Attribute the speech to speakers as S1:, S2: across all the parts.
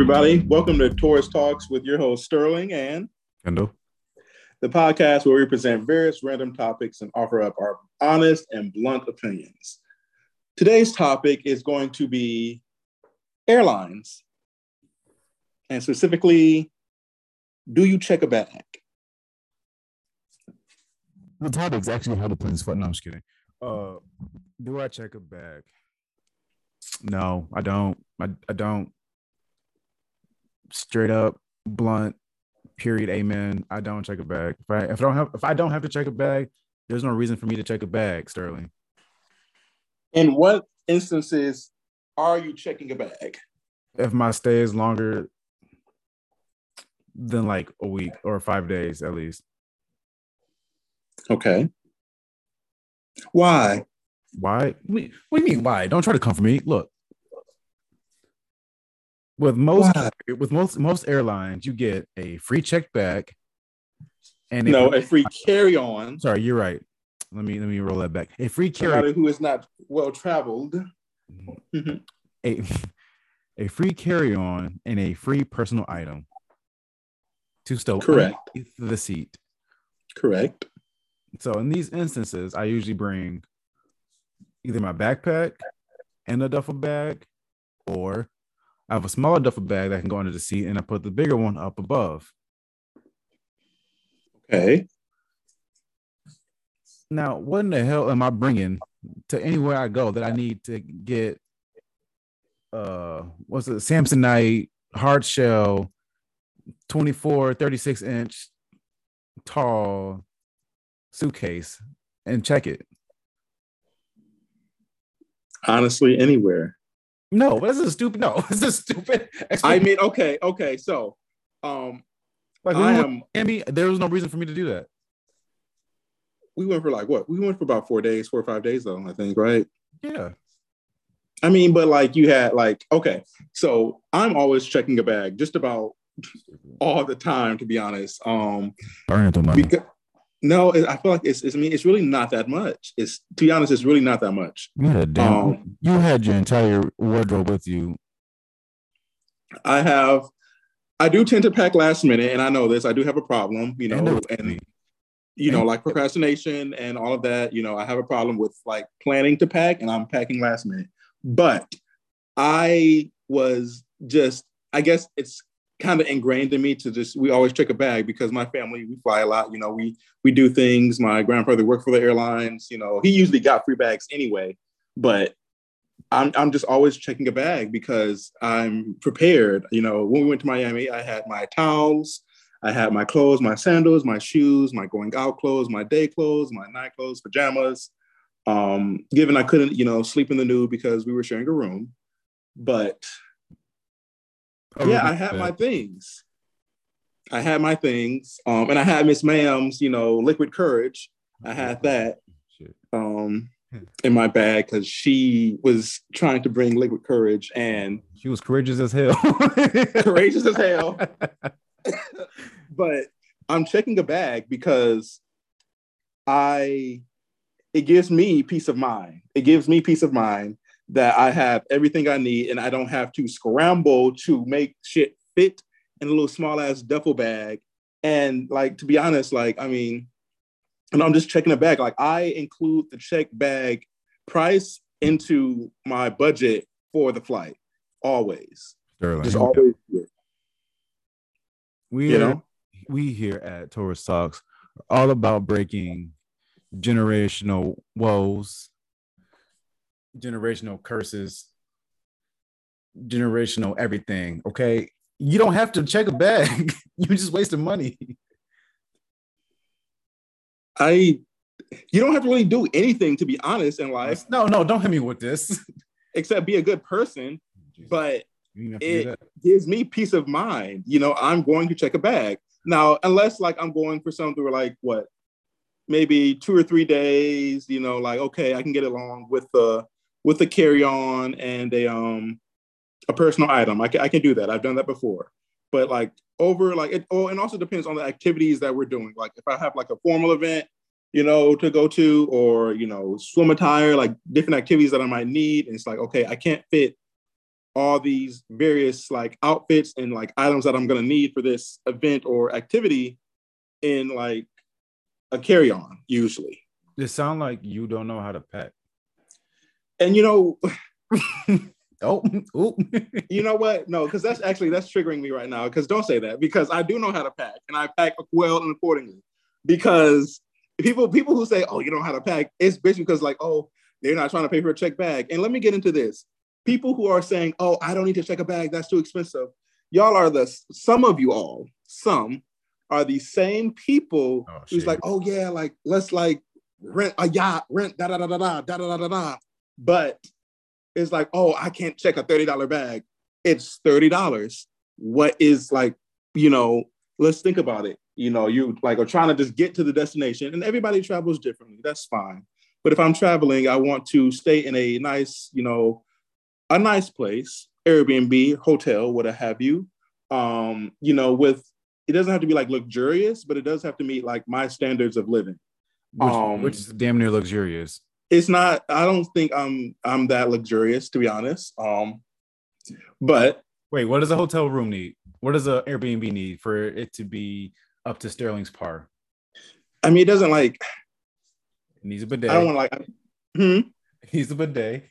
S1: Hello, everybody. Welcome to Tourist Talks with your host, Sterling and
S2: Kendall.
S1: the podcast where we present various random topics and offer up our honest and blunt opinions. Today's topic is going to be airlines, and specifically, do you check a bag?
S2: The topic's actually how the plane's flight. No, I'm just kidding. Uh, do I check a bag? No, I don't. I, I don't. Straight up, blunt. Period. Amen. I don't check a bag. If I if I don't have if I don't have to check a bag, there's no reason for me to check a bag, Sterling.
S1: In what instances are you checking a bag?
S2: If my stay is longer than like a week or five days at least.
S1: Okay. Why?
S2: Why? What do you- what do you mean? Why? Don't try to come for me. Look, with most
S1: Why?
S2: with most most airlines, you get a free checked bag, and a-
S1: No, a free carry on.
S2: Sorry, you're right. Let me let me roll that back. A free carry
S1: Somebody who is not well traveled. Mm-hmm. Mm-hmm.
S2: a a free carry on and a free personal item to stow
S1: Correct.
S2: the seat.
S1: Correct.
S2: So in these instances, I usually bring either my backpack and a duffel bag, or I have a smaller duffel bag that can go under the seat, and I put the bigger one up above.
S1: Okay.
S2: Now, what in the hell am I bringing to anywhere I go that I need to get? Uh, what's it? Samsonite hard shell, 24, 36 inch tall suitcase and check it.
S1: Honestly, anywhere.
S2: No, this is stupid. No, this is stupid.
S1: I mean, okay, okay. So, um,
S2: like,
S1: I
S2: we
S1: am.
S2: Andy, there was no reason for me to do that.
S1: We went for like what? We went for about four days, four or five days, though. I think, right?
S2: Yeah.
S1: I mean, but like you had like okay. So I'm always checking a bag, just about all the time, to be honest. Um,
S2: Burn the money.
S1: because no, it- I feel like it's, it's. I mean, it's really not that much. It's to be honest, it's really not that much.
S2: You had damn.
S1: Um,
S2: you had your entire wardrobe with you.
S1: I have. I do tend to pack last minute, and I know this. I do have a problem, you know, and
S2: me.
S1: you know, like procrastination and all of that. You know, I have a problem with like planning to pack and I'm packing last minute. But I was just, I guess it's kind of ingrained in me to just we always check a bag because my family we fly a lot. You know, we we do things. My grandfather worked for the airlines. You know, he usually got free bags anyway. But I'm I'm just always checking a bag because I'm prepared. You know, when we went to Miami, I had my towels. I had my clothes, my sandals, my shoes, my going out clothes, my day clothes, my night clothes, pajamas. Um, given I couldn't, you know, sleep in the nude because we were sharing a room, but yeah, I had my things. I had my things, um, and I had Miss Ma'am's, you know, liquid courage. I had that um, in my bag because she was trying to bring liquid courage and
S2: She was courageous as hell.
S1: courageous as hell. but I'm checking a bag because I it gives me peace of mind. It gives me peace of mind that I have everything I need and I don't have to scramble to make shit fit in a little small ass duffel bag. And like to be honest, like I mean, and I'm just checking a bag. Like I include the check bag price into my budget for the flight always.
S2: Sterling.
S1: Just always
S2: we
S1: you know.
S2: we here at Tourist Talks are all about breaking generational woes, generational curses, generational everything. Okay. You don't have to check a bag. you just wasting money.
S1: I you don't have to really do anything to be honest in life
S2: No, no, don't hit me with this.
S1: except be a good person, but
S2: You didn't have to do
S1: it gives me peace of mind. You know, I'm going to check a bag. Now, unless like I'm going for something where like what maybe two or three days, you know, like okay, I can get along with the with the carry-on and a um a personal item. I can I can do that. I've done that before. But like over like it oh, and also depends on the activities that we're doing. Like if I have like a formal event, you know, to go to, or you know, swim attire, like different activities that I might need. And it's like, okay, I can't fit all these various like outfits and like items that I'm gonna need for this event or activity in like a carry-on usually.
S2: It sound like you don't know how to pack.
S1: And you know,
S2: Oh, ooh.
S1: you know what? No, because that's actually that's triggering me right now. Because don't say that because I do know how to pack and I pack well and accordingly. Because people people who say, "Oh, you don't know how to pack," it's basically because like, oh, they're not trying to pay for a check bag. And let me get into this. People who are saying, "Oh, I don't need to check a bag. That's too expensive." Y'all are the some of you all, some are the same people
S2: Oh,
S1: who's
S2: shit.
S1: like, "Oh yeah, like let's like rent a yacht, rent da da da da da da da da da." But it's like, oh, I can't check a $30 bag. It's $30. What is like, you know, let's think about it. You know, you like are trying to just get to the destination and everybody travels differently. That's fine. But if I'm traveling, I want to stay in a nice, you know, a nice place, Airbnb, hotel, what have you. Um, you know, with it doesn't have to be like luxurious, but it does have to meet like my standards of living.
S2: which,
S1: um,
S2: which is damn near luxurious.
S1: It's not i don't think i'm i'm that luxurious to be honest um but
S2: Wait, what does a hotel room need? What does a Airbnb need for it to be up to Sterling's par?
S1: i mean it doesn't like
S2: It needs a bidet.
S1: i don't want like hmm?
S2: It needs a bidet.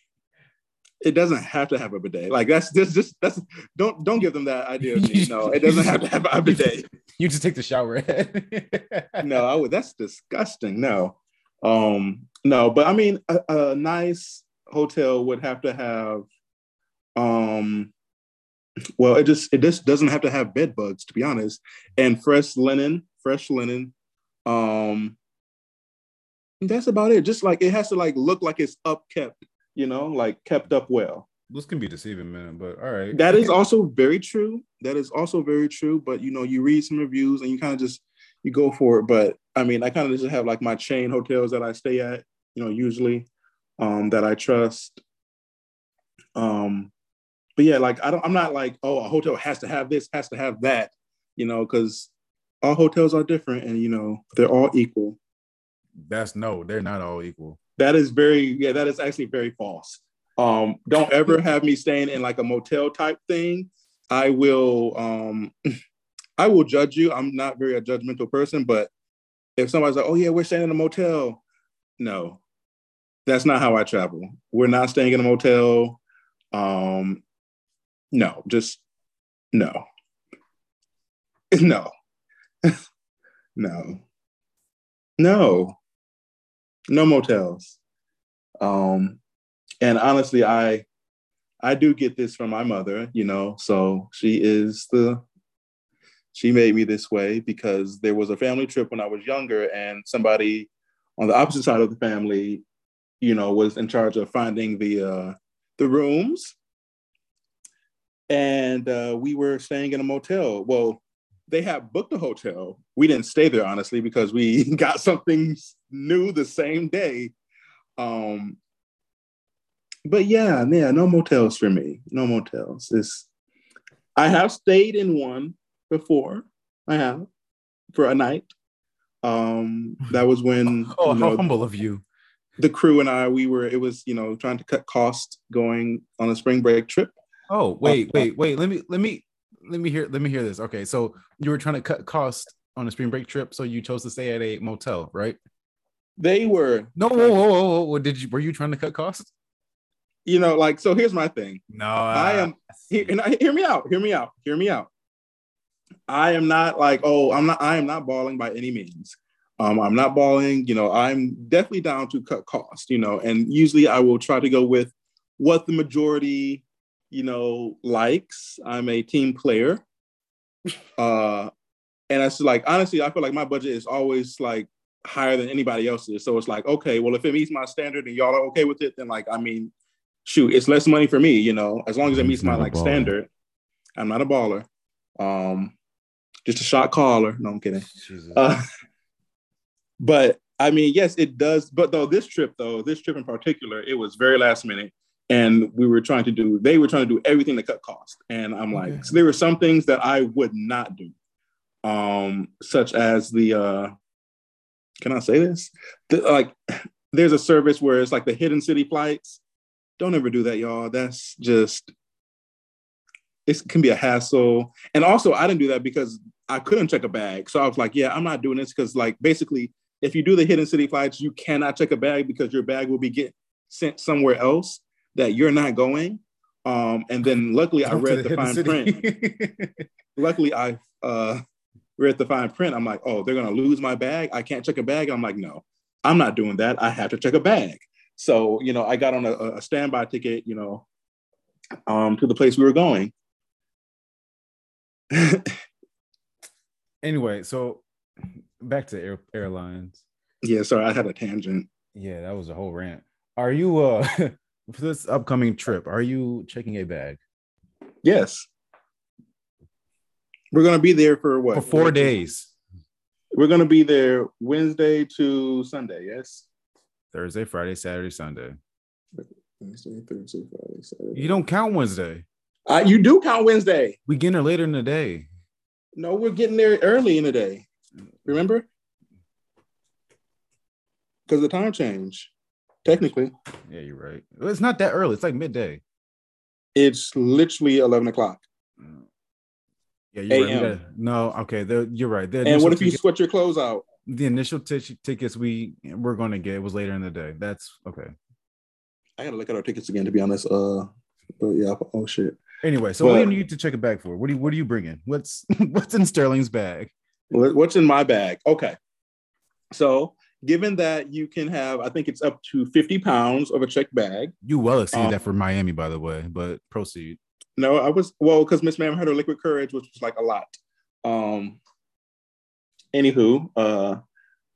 S1: it doesn't have to have a bidet like that's just just that's don't don't give them that idea of me no it doesn't have to have a bidet
S2: You just take the shower.
S1: no i would that's disgusting no um no but i mean a, a nice hotel would have to have um well it just it just doesn't have to have bed bugs to be honest and fresh linen fresh linen um that's about it just like it has to like look like it's up kept you know like kept up well
S2: This can be deceiving, man. But all right.
S1: that is also very true that is also very true but you know you read some reviews and you kind of just you go for it. But i mean i kind of just have like my chain hotels that i stay at you know usually um that i trust. Um but yeah like i don't i'm not like oh a hotel has to have this has to have that you know because all hotels are different and you know they're all equal.
S2: That's no, they're not all equal.
S1: that is very yeah that is actually very false. Um don't ever have me staying in like a motel type thing. I will um i will judge you. I'm not very a judgmental person but if somebody's like oh yeah we're staying in a motel. No that's not how i travel. We're not staying in a motel. Um no just no. No. No. No. No motels. Um and honestly i i do get this from my mother you know so she is the she made me this way because there was a family trip when i was younger and somebody on the opposite side of the family you know was in charge of finding the uh the rooms. And uh we were staying in a motel. Well they had booked a hotel. We didn't stay there honestly because we got something new the same day. Um but yeah yeah no motels for me. No motels. It's i have stayed in one before i have for a night um that was when
S2: Oh,
S1: you
S2: how humble of you.
S1: the crew and i we were it was you know trying to cut costs going on a spring break trip
S2: Oh, wait, wait, wait. Let me let me let me hear let me hear this. Okay, so you were trying to cut cost on a spring break trip, so you chose to stay at a motel, right?
S1: they were
S2: No, whoa, whoa, whoa, whoa. Did you were you trying to cut costs?
S1: you know like so here's my thing
S2: No,
S1: I am Hear, and I, hear me out. Hear me out. Hear me out. I am not like, oh, I'm not. I am not balling by any means. Um, I'm not balling. You know, I'm definitely down to cut costs. You know, and usually I will try to go with what the majority, you know, likes. I'm a team player. Uh, and it's like honestly, I feel like my budget is always like higher than anybody else's. So it's like, okay, well, if it meets my standard and y'all are okay with it, then like, I mean, shoot, it's less money for me, you know, as long as it meets my like
S2: baller.
S1: standard. I'm not a baller. Um, just a shot caller. No, I'm kidding. Uh, but I mean, yes, it does. But though this trip, though this trip in particular, it was very last minute, and we were trying to do. They were trying to do everything to cut cost, and I'm like, so there were some things that I would not do, um, such as the. uh Can I say this? The, like, there's a service where it's like the hidden city flights. Don't ever do that, y'all. That's just it can be a hassle. And also, I didn't do that because I couldn't check a bag. So I was like, yeah, I'm not doing this because, like, basically, if you do the hidden city flights, you cannot check a bag because your bag will be get sent somewhere else that you're not going. Um, and then luckily, I read the, the fine print. luckily, I uh, read the fine print. I'm like, oh, they're gonna lose my bag. I can't check a bag. I'm like, no, I'm not doing that. I have to check a bag. So you know, I got on a, a standby ticket. You know, um, to the place we were going.
S2: anyway, so back to air, airlines.
S1: Yeah, sorry, I had a tangent.
S2: Yeah, that was a whole rant. Are you uh for this upcoming trip, are you checking a bag?
S1: Yes. We're gonna be there for what?
S2: For four days.
S1: We're gonna be there Wednesday to Sunday, yes.
S2: Thursday, Friday, Saturday, Sunday.
S1: Wednesday, Thursday, Friday, Saturday.
S2: You don't count Wednesday.
S1: Uh, you do count Wednesday.
S2: We get there later in the day.
S1: No, we're getting there early in the day. Remember? Because the time change, technically.
S2: Yeah, you're right. It's not that early. It's like midday.
S1: It's literally eleven o'clock.
S2: Yeah, you're right. Gotta, no, okay, you're right. The
S1: and what if you ticket, sweat your clothes out?
S2: The initial t- tickets we we're going to get was later in the day. That's okay.
S1: I gotta look at our tickets again to be honest. Uh, but yeah, oh shit.
S2: Anyway, so but, what do you need to check a bag for? What do you what are you bringing? What's what's in Sterling's bag?
S1: What's in my bag? Okay, so given that you can have, I think it's up to 50 pounds of a check bag.
S2: You well exceed um, that for Miami, by the way, but proceed.
S1: No, I was, well, because Miss Ma'am had her liquid courage, which was like a lot. Um, anywho, uh,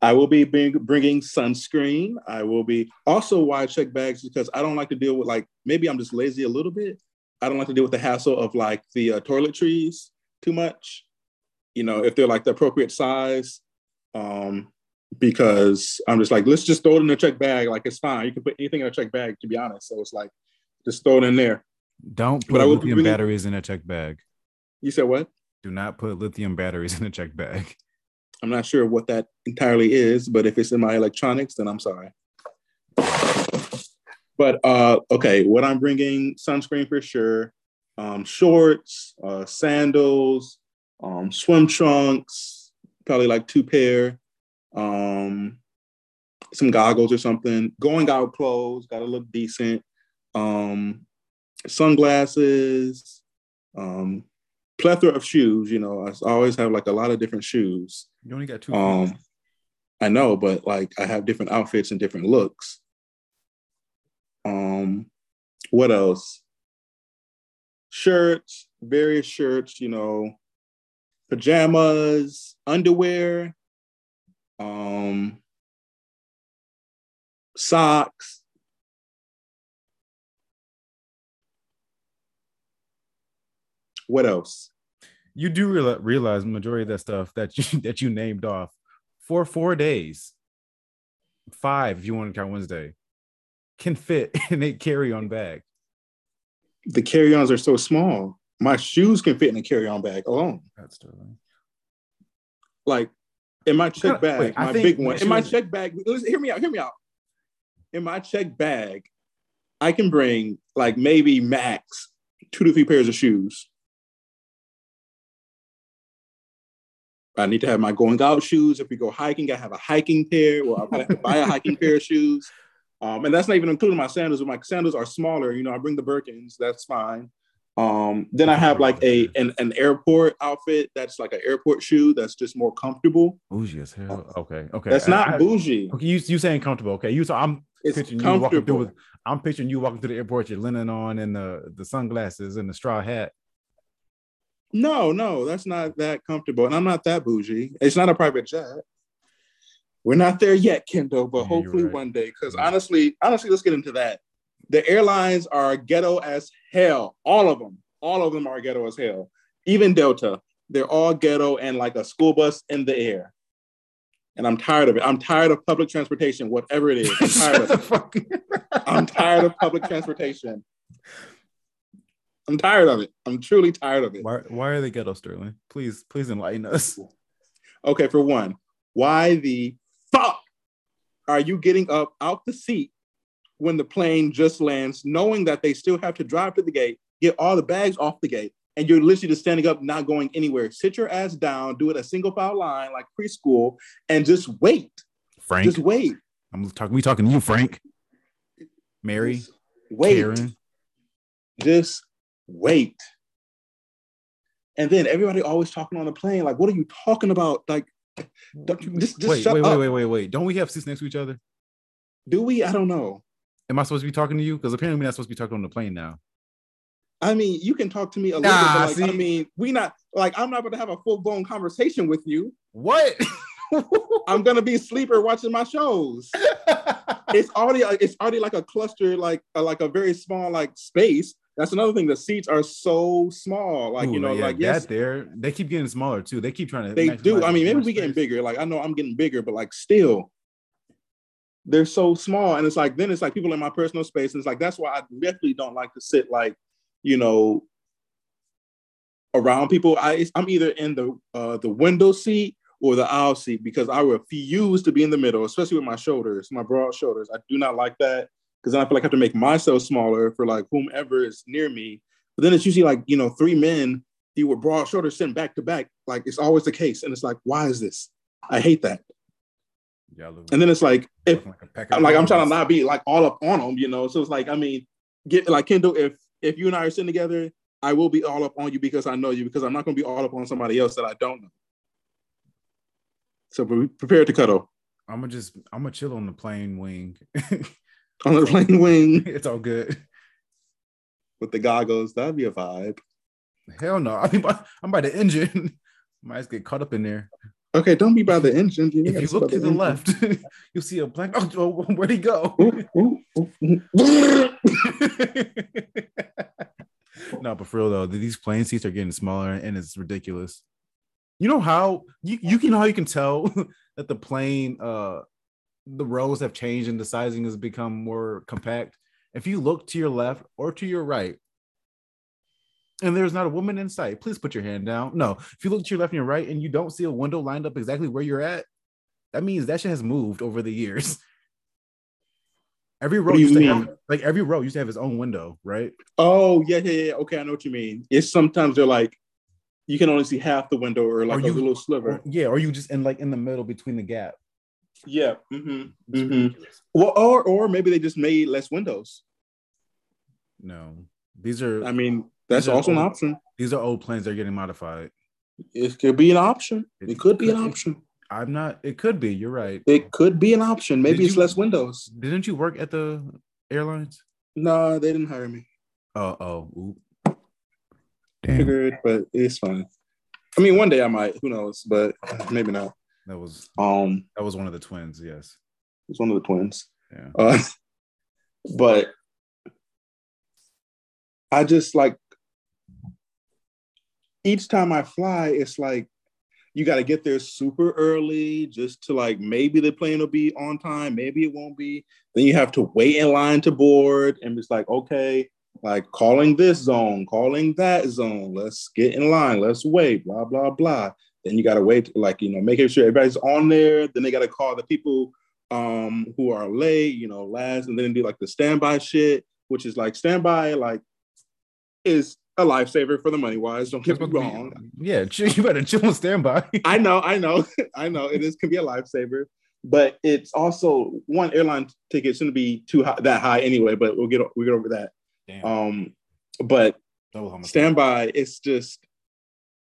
S1: I will be bring, bringing sunscreen. I will be also why I check bags because I don't like to deal with like maybe I'm just lazy a little bit. I don't like to deal with the hassle of like the uh, toiletries too much. You know, if they're like the appropriate size. Um, because I'm just like, let's just throw it in a check bag. Like it's fine. You can put anything in a check bag, to be honest. So it's like, just throw it in there.
S2: Don't put lithium bringing... batteries in a check bag.
S1: You said what?
S2: Do not put lithium batteries in a check bag.
S1: I'm not sure what that entirely is, but if it's in my electronics, then I'm sorry. But uh, okay, what I'm bringing: sunscreen for sure, um, shorts, uh, sandals, um, swim trunks, probably like two pair, um, some goggles or something. Going out clothes, got to look decent. Um, sunglasses, um, plethora of shoes. You know, I always have like a lot of different shoes.
S2: You only got two.
S1: Um, I know, but like I have different outfits and different looks. Um, what else? Shirts, various shirts. You know, pajamas, underwear, um, socks. What else?
S2: You do realize majority of that stuff that you that you named off for four days, five if you want to count Wednesday, can fit in a carry-on bag.
S1: The carry-ons are so small. My shoes can fit in a carry-on bag alone. That's sterling. Like in my check bag, wait, my big one. In my check bag, listen, hear me out. Hear me out. In my check bag, I can bring like maybe max two to three pairs of shoes. I need to have my going out shoes. If we go hiking, I have a hiking pair, or I have to buy a hiking pair of shoes. Um, and that's not even including my sandals. But my sandals are smaller. You know, I bring the Birkins. That's fine. Um, then I have like a an, an airport outfit that's like an airport shoe that's just more comfortable.
S2: Bougie as hell. Okay, okay.
S1: That's not I, bougie.
S2: Okay, you you saying comfortable? Okay, you so I'm it's picturing you walking through. With, I'm picturing you walking through the airport, your linen on, and the the sunglasses and the straw hat.
S1: No, no, that's not that comfortable, and I'm not that bougie. It's not a private jet. We're not there yet, Kendo, but yeah, hopefully right. one day. Because honestly, honestly, let's get into that the airlines are ghetto as hell. All of them, all of them are ghetto as hell. Even Delta, they're all ghetto and like a school bus in the air. And I'm tired of it. I'm tired of public transportation, whatever it is. I'm tired of it. I'm tired of public transportation. I'm tired of it. I'm truly tired of it.
S2: Why, why are they ghetto, Sterling? Please, please enlighten us.
S1: Okay, for one, why the are you getting up out the seat when the plane just lands, knowing that they still have to drive to the gate, get all the bags off the gate, and you're literally just standing up, not going anywhere. Sit your ass down, do it a single file line like preschool, and just wait.
S2: Frank.
S1: Just wait.
S2: I'm talking. We talking to you, Frank. Mary.
S1: Just wait.
S2: Karen.
S1: Just wait. And then everybody always talking on the plane. Like, what are you talking about? Like, don't you just, just
S2: wait,
S1: shut
S2: wait,
S1: up.
S2: wait, wait, wait, wait. Don't we have seats next to each other?
S1: Do we? I don't know.
S2: Am I supposed to be talking to you? Because apparently we're not supposed to be talking on the plane now.
S1: I mean, you can talk to me a little
S2: Nah,
S1: bit, like, I mean, we not like I'm not going to have a full blown conversation with you.
S2: What?
S1: I'm gonna be a sleeper watching my shows. It's already it's already like a cluster, like uh, like a very small like space. That's another thing. The seats are so small, like you know,
S2: yeah,
S1: like yes,
S2: that there. They keep getting smaller too. They keep trying to.
S1: they do. I mean, maybe we getting bigger. Like I know I'm getting bigger, but like still, they're so small. And it's like then it's like people in my personal space, and it's like that's why I definitely don't like to sit like you know around people. I I'm either in the uh, the window seat or the aisle seat because I refuse to be in the middle, especially with my shoulders, my broad shoulders. I do not like that because then I feel like I have to make myself smaller for like whomever is near me. But then it's usually like you know three men you with broad shoulders sitting back to back. Like it's always the case, and it's like why is this? I hate that.
S2: Y'all
S1: And then it's like if
S2: like a pack of
S1: I'm like I'm trying to not be like all up on them, you know. So it's like I mean, get like Kendall. If if you and I are sitting together, I will be all up on you because I know you. Because I'm not going to be all up on somebody else that I don't know. So be prepared to cuddle
S2: I'm gonna just. I'm gonna chill on the plane wing.
S1: on the plane wing
S2: it's all good.
S1: with the goggles. That'd be a vibe.
S2: Hell no. I mean, I'm by the engine. Might get caught up in there.
S1: Okay, don't be by the engine. You
S2: If you look to the
S1: engine.
S2: left, you'll see a blank. Oh, oh, where'd he go?
S1: Ooh, ooh, ooh.
S2: no, but for real though, these plane seats are getting smaller and it's ridiculous. You know how you you can how you can tell that the plane uh the rows have changed and the sizing has become more compact. If you look to your left or to your right, and there's not a woman in sight, please put your hand down. No, if you look to your left and your right and you don't see a window lined up exactly where you're at, that means that shit has moved over the years. Every row
S1: you
S2: used to
S1: mean?
S2: have like every row used to have its own window, right?
S1: Oh yeah, yeah, yeah. Okay, I know what you mean. It's sometimes they're like you can only see half the window or like
S2: Or
S1: a little sliver.
S2: Or- yeah, or you just in like in the middle between the gap.
S1: Yeah. hmm
S2: It's
S1: hmm. Well, or or maybe they just made less windows.
S2: No, these are
S1: I mean, that's
S2: These are
S1: also an option.
S2: these are old planes. They're getting modified.
S1: It could be an option.
S2: It
S1: It could be an option.
S2: I'm not. It could be. You're right.
S1: It could be an option. Maybe
S2: Did
S1: it's
S2: you-
S1: less windows.
S2: Didn't you work at the airlines?
S1: No, they didn't hire me.
S2: Oh, oh. Damn,
S1: Figured, but it's fine. I mean, one day I might. Who knows? But maybe not.
S2: That was
S1: Um,
S2: that was one of the twins. Yes.
S1: it's one of the twins.
S2: Yeah.
S1: Uh, but I just like each time I fly, it's like you got to get there super early just to like maybe the plane will be on time, maybe it won't be. Then you have to wait in line to board, and it's like okay, like calling this zone, calling that zone. Let's get in line. Let's wait. Blah blah blah. Then you got to wait, like you know, making sure everybody's on there. Then they got to call the people um who are late, you know, last, and then do like the standby shit, which is like standby, like is a lifesaver for the money wise. Don't get me wrong.
S2: Yeah, you better chill on standby.
S1: I know, I know, I know. It is can be a lifesaver, but it's also one airline ticket shouldn't be too high, that high anyway. But we'll get we'll get over that.
S2: Damn.
S1: Um, but standby, it's just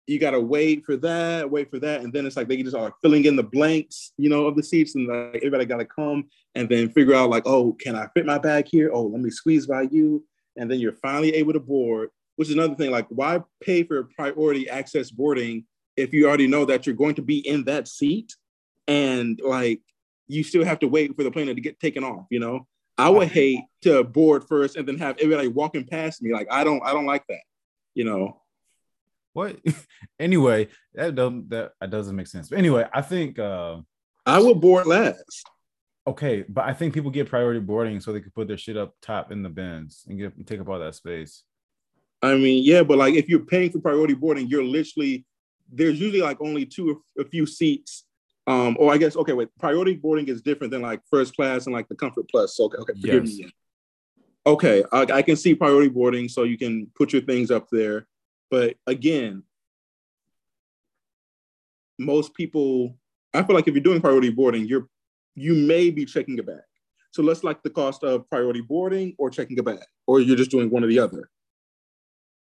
S1: you gotta wait for that, wait for that, and then it's like they just are filling in the blanks, you know, of the seats, and like everybody gotta come and then figure out like, oh, can I fit my bag here? Oh, let me squeeze by you, and then you're finally able to board. Which is another thing, like why pay for priority access boarding if you already know that you're going to be in that seat, and like you still have to wait for the plane to get taken off, you know? I would hate to board first and then have everybody walking past me. Like I don't, I don't like that. You know,
S2: What? anyway, that doesn't that, that doesn't make sense. But anyway, I think uh
S1: I would board last.
S2: okay, but I think people get priority boarding so they can put their shit up top in the bins and get take up all that space.
S1: I mean, yeah, but like if you're paying for priority boarding, you're literally there's usually like only two or a few seats. Um, or I guess okay, wait, priority boarding is different than like first class and like the comfort plus. So okay, okay, forgive
S2: Yes.
S1: me. Okay, I, I can see priority boarding, so you can put your things up there. But again, most people, I feel like if you're doing priority boarding, you're you may be checking a bag. So let's like the cost of priority boarding or checking a bag, or you're just doing one or the other.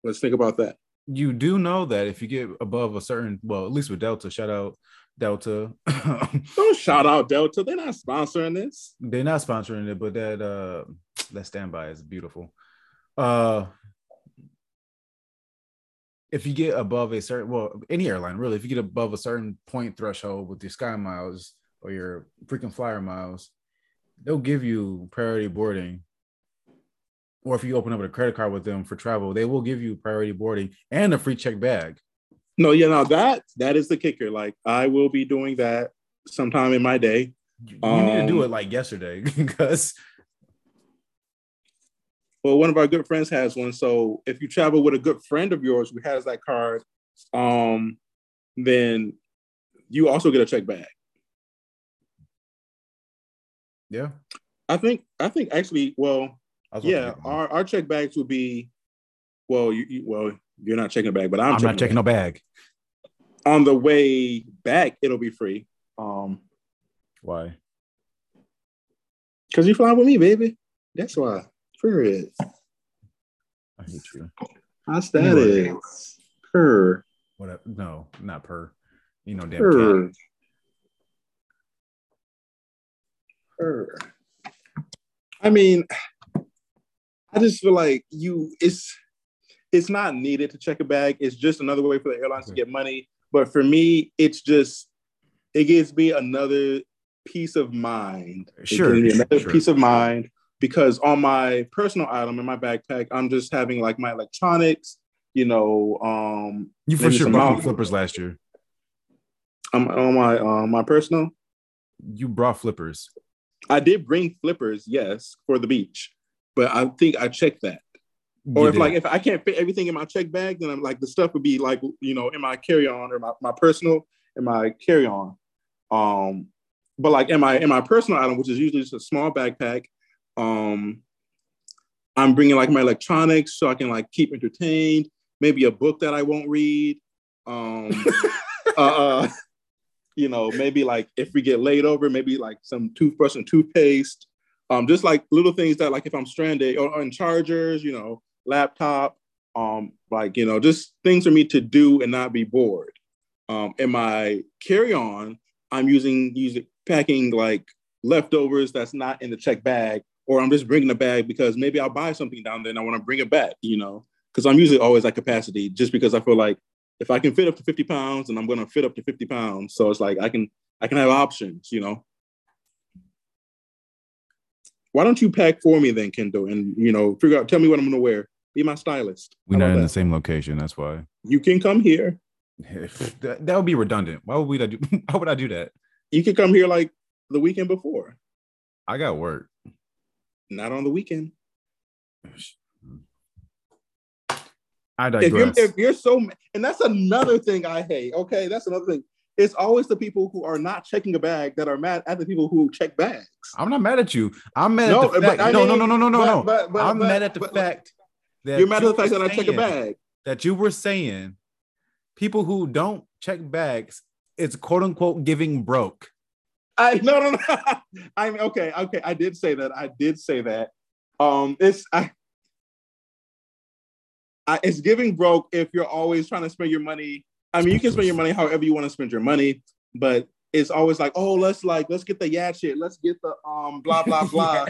S1: Let's think about that.
S2: You do know that if you get above a certain, well, at least with Delta, shout out Delta.
S1: Don't shout out Delta. They're not sponsoring this.
S2: They're not sponsoring it, but that uh that standby is beautiful. Uh if you get above a certain well, any airline really, if you get above a certain point threshold with your sky miles or your freaking flyer miles, they'll give you priority boarding. Or if you open up a credit card with them for travel, they will give you priority boarding and a free check bag.
S1: No, yeah, now that that is the kicker. Like I will be doing that sometime in my day.
S2: You um, need to do it like yesterday because
S1: well, one of our good friends has one. So if you travel with a good friend of yours who has that card, um, then you also get a check bag.
S2: Yeah.
S1: I think I think actually, well, yeah, our, our check bags will be well, you, you well, you're not checking a bag, but I'm,
S2: I'm checking not checking no bag.
S1: On the way back, it'll be free. Um
S2: why?
S1: Because you fly with me, baby. That's why. Period.
S2: I hate you.
S1: How's that anyway. Per.
S2: Whatever. No, not per. You know, damn per. cat.
S1: Per. I mean, I just feel like you it's it's not needed to check a bag. It's just another way for the airlines to get money. But for me, it's just it gives me another peace of mind.
S2: Sure,
S1: another
S2: sure.
S1: peace of mind because on my personal item in my backpack, I'm just having like my electronics, you know. Um,
S2: you for sure brought flippers last year.
S1: Um, on my uh, my personal.
S2: You brought flippers.
S1: I did bring flippers, yes, for the beach, but I think I checked that. Or you if did. like if I can't fit everything in my check bag, then I'm like the stuff would be like you know in my carry on or my, my personal in my carry on. Um, but like in my in my personal item, which is usually just a small backpack, um, I'm bringing like my electronics so I can like keep entertained. Maybe a book that I won't read. Um, uh, uh, you know, maybe like if we get laid over, maybe like some toothbrush and toothpaste. Um, just like little things that like if I'm stranded or on chargers, you know, laptop, um, like you know, just things for me to do and not be bored. Um, in my carry-on, I'm using using packing like leftovers that's not in the check bag or I'm just bringing a bag because maybe I'll buy something down there and I want to bring it back, you know, because I'm usually always at capacity just because I feel like if I can fit up to 50 pounds and I'm going to fit up to 50 pounds. So it's like, I can, I can have options, you know. Why don't you pack for me then, Kendall, and, you know, figure out, tell me what I'm going to wear. Be my stylist.
S2: We're not in that? the same location. That's why.
S1: You can come here.
S2: that, that would be redundant. Why would we do? Why would I do that?
S1: You could come here like the weekend before.
S2: I got work.
S1: Not on the weekend.
S2: I digress. If
S1: you're, if you're so, and that's another thing I hate. Okay, that's another thing. It's always the people who are not checking a bag that are mad at the people who check bags.
S2: I'm not mad at you. I'm mad no, at the fact. No, mean, no, no, no, no, no, no. But, but, I'm but, mad at the fact
S1: that you're mad at the fact that I check a bag.
S2: That you were saying people who don't check bags, it's quote unquote giving broke.
S1: I no no no. I'm okay. Okay, I did say that. I did say that. Um, it's I, I. It's giving broke if you're always trying to spend your money. I mean, you can spend your money however you want to spend your money, but it's always like, oh, let's like let's get the yacht shit. Let's get the um blah blah blah.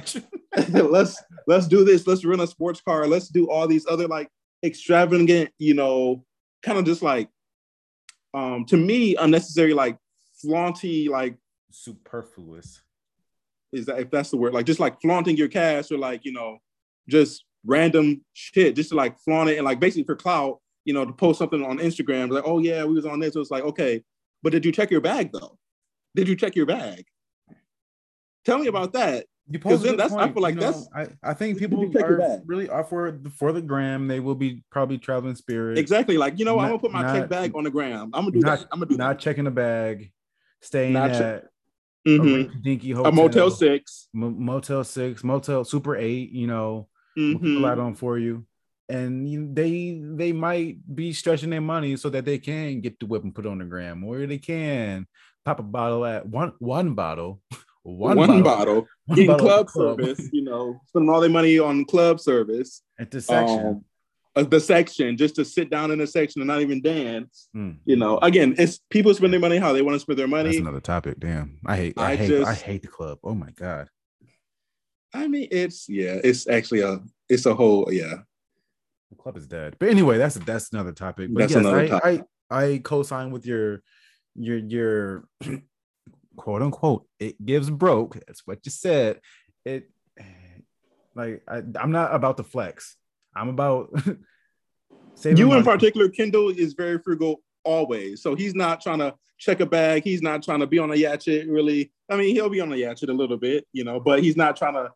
S1: let's let's do this. Let's rent a sports car. Let's do all these other like extravagant, you know, kind of just like um to me unnecessary like flaunty like
S2: superfluous.
S1: Is that if that's the word? Like just like flaunting your cash or like, you know, just random shit, just to like flaunt it and like basically for clout, you know, to post something on Instagram, like, oh yeah, we was on this. So it's like, okay, but did you check your bag though? Did you check your bag? Tell me about that.
S2: Because then that's point. I feel like you know, that's I, I think people are really are for for the gram. They will be probably traveling spirit.
S1: Exactly. Like, you know, not, I'm gonna put my not, check bag on the gram. I'm gonna do not, that. I'm gonna do
S2: not
S1: that.
S2: checking the bag, staying not at
S1: mm-hmm. a dinky hotel, a Motel Six,
S2: M- Motel Six, Motel Super Eight. You know, mm-hmm. we'll out on for you. and they they might be stretching their money so that they can get the whip and put on the gram, or they can pop a bottle at one one bottle,
S1: one, one bottle, bottle in club, club, service. You know, spending all their money on club service
S2: at the section. Um,
S1: the section just to sit down in the section and not even dance. Mm. You know, again, it's people spend their money how they want to spend their money.
S2: That's another topic. Damn, I hate, I, I hate, just, I hate the club. Oh my god.
S1: I mean, it's yeah, it's actually a, it's a whole yeah.
S2: The club is dead. But anyway, that's that's another topic. But that's yes, another I, topic. I I co-sign with your your your quote unquote. It gives broke. That's what you said. It like I, I'm not about to flex. I'm about
S1: you money. in particular. Kendall is very frugal always, so he's not trying to check a bag. He's not trying to be on a yatchet. Really, I mean, he'll be on a yatchet a little bit, you know, but he's not trying to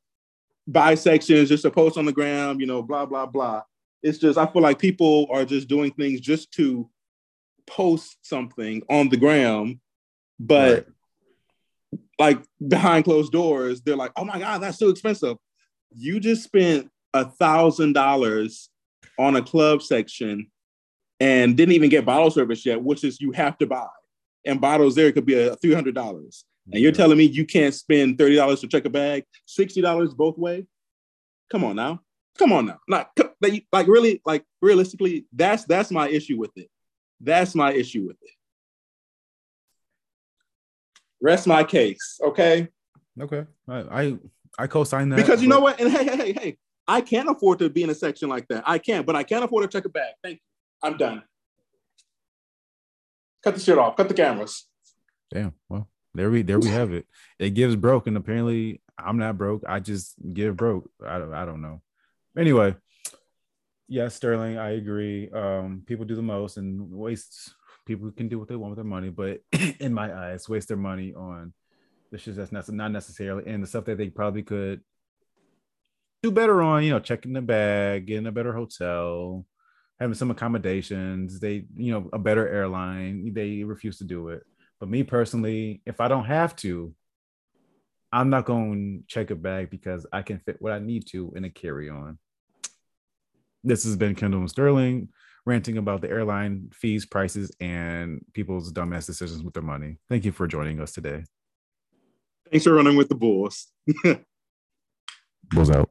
S1: buy sections just to post on the ground, you know, blah blah blah. It's just I feel like people are just doing things just to post something on the ground, but right. like behind closed doors, they're like, "Oh my god, that's so expensive." You just spent a thousand dollars on a club section and didn't even get bottle service yet, which is you have to buy. And bottles there could be a three hundred dollars. And you're telling me you can't spend thirty dollars to check a bag, sixty dollars both way? Come on now, come on now. Like, like really, like realistically, that's that's my issue with it. That's my issue with it. Rest my case, okay?
S2: Okay, I I, I co-sign that
S1: because you know what? And hey, hey, hey, hey, I can't afford to be in a section like that. I can't, but I can't afford to check a bag. Thank you. I'm done. Cut the shit off. Cut the cameras.
S2: Damn. Well, there we there we have it. It gives broke, and apparently I'm not broke. I just give broke. I don't I don't know. Anyway, yes, Sterling, I agree. Um, people do the most and waste. People can do what they want with their money, but in my eyes, waste their money on the shit that's not necessarily and the stuff that they probably could do better on, you know, checking the bag, getting a better hotel, having some accommodations. They, you know, a better airline. They refuse to do it. But me personally, if I don't have to, I'm not going to check a bag because I can fit what I need to in a carry on. This has been Kendall and Sterling ranting about the airline fees, prices, and people's dumbass decisions with their money. Thank you for joining us today.
S1: Thanks for running with the Bulls.
S2: Bulls out.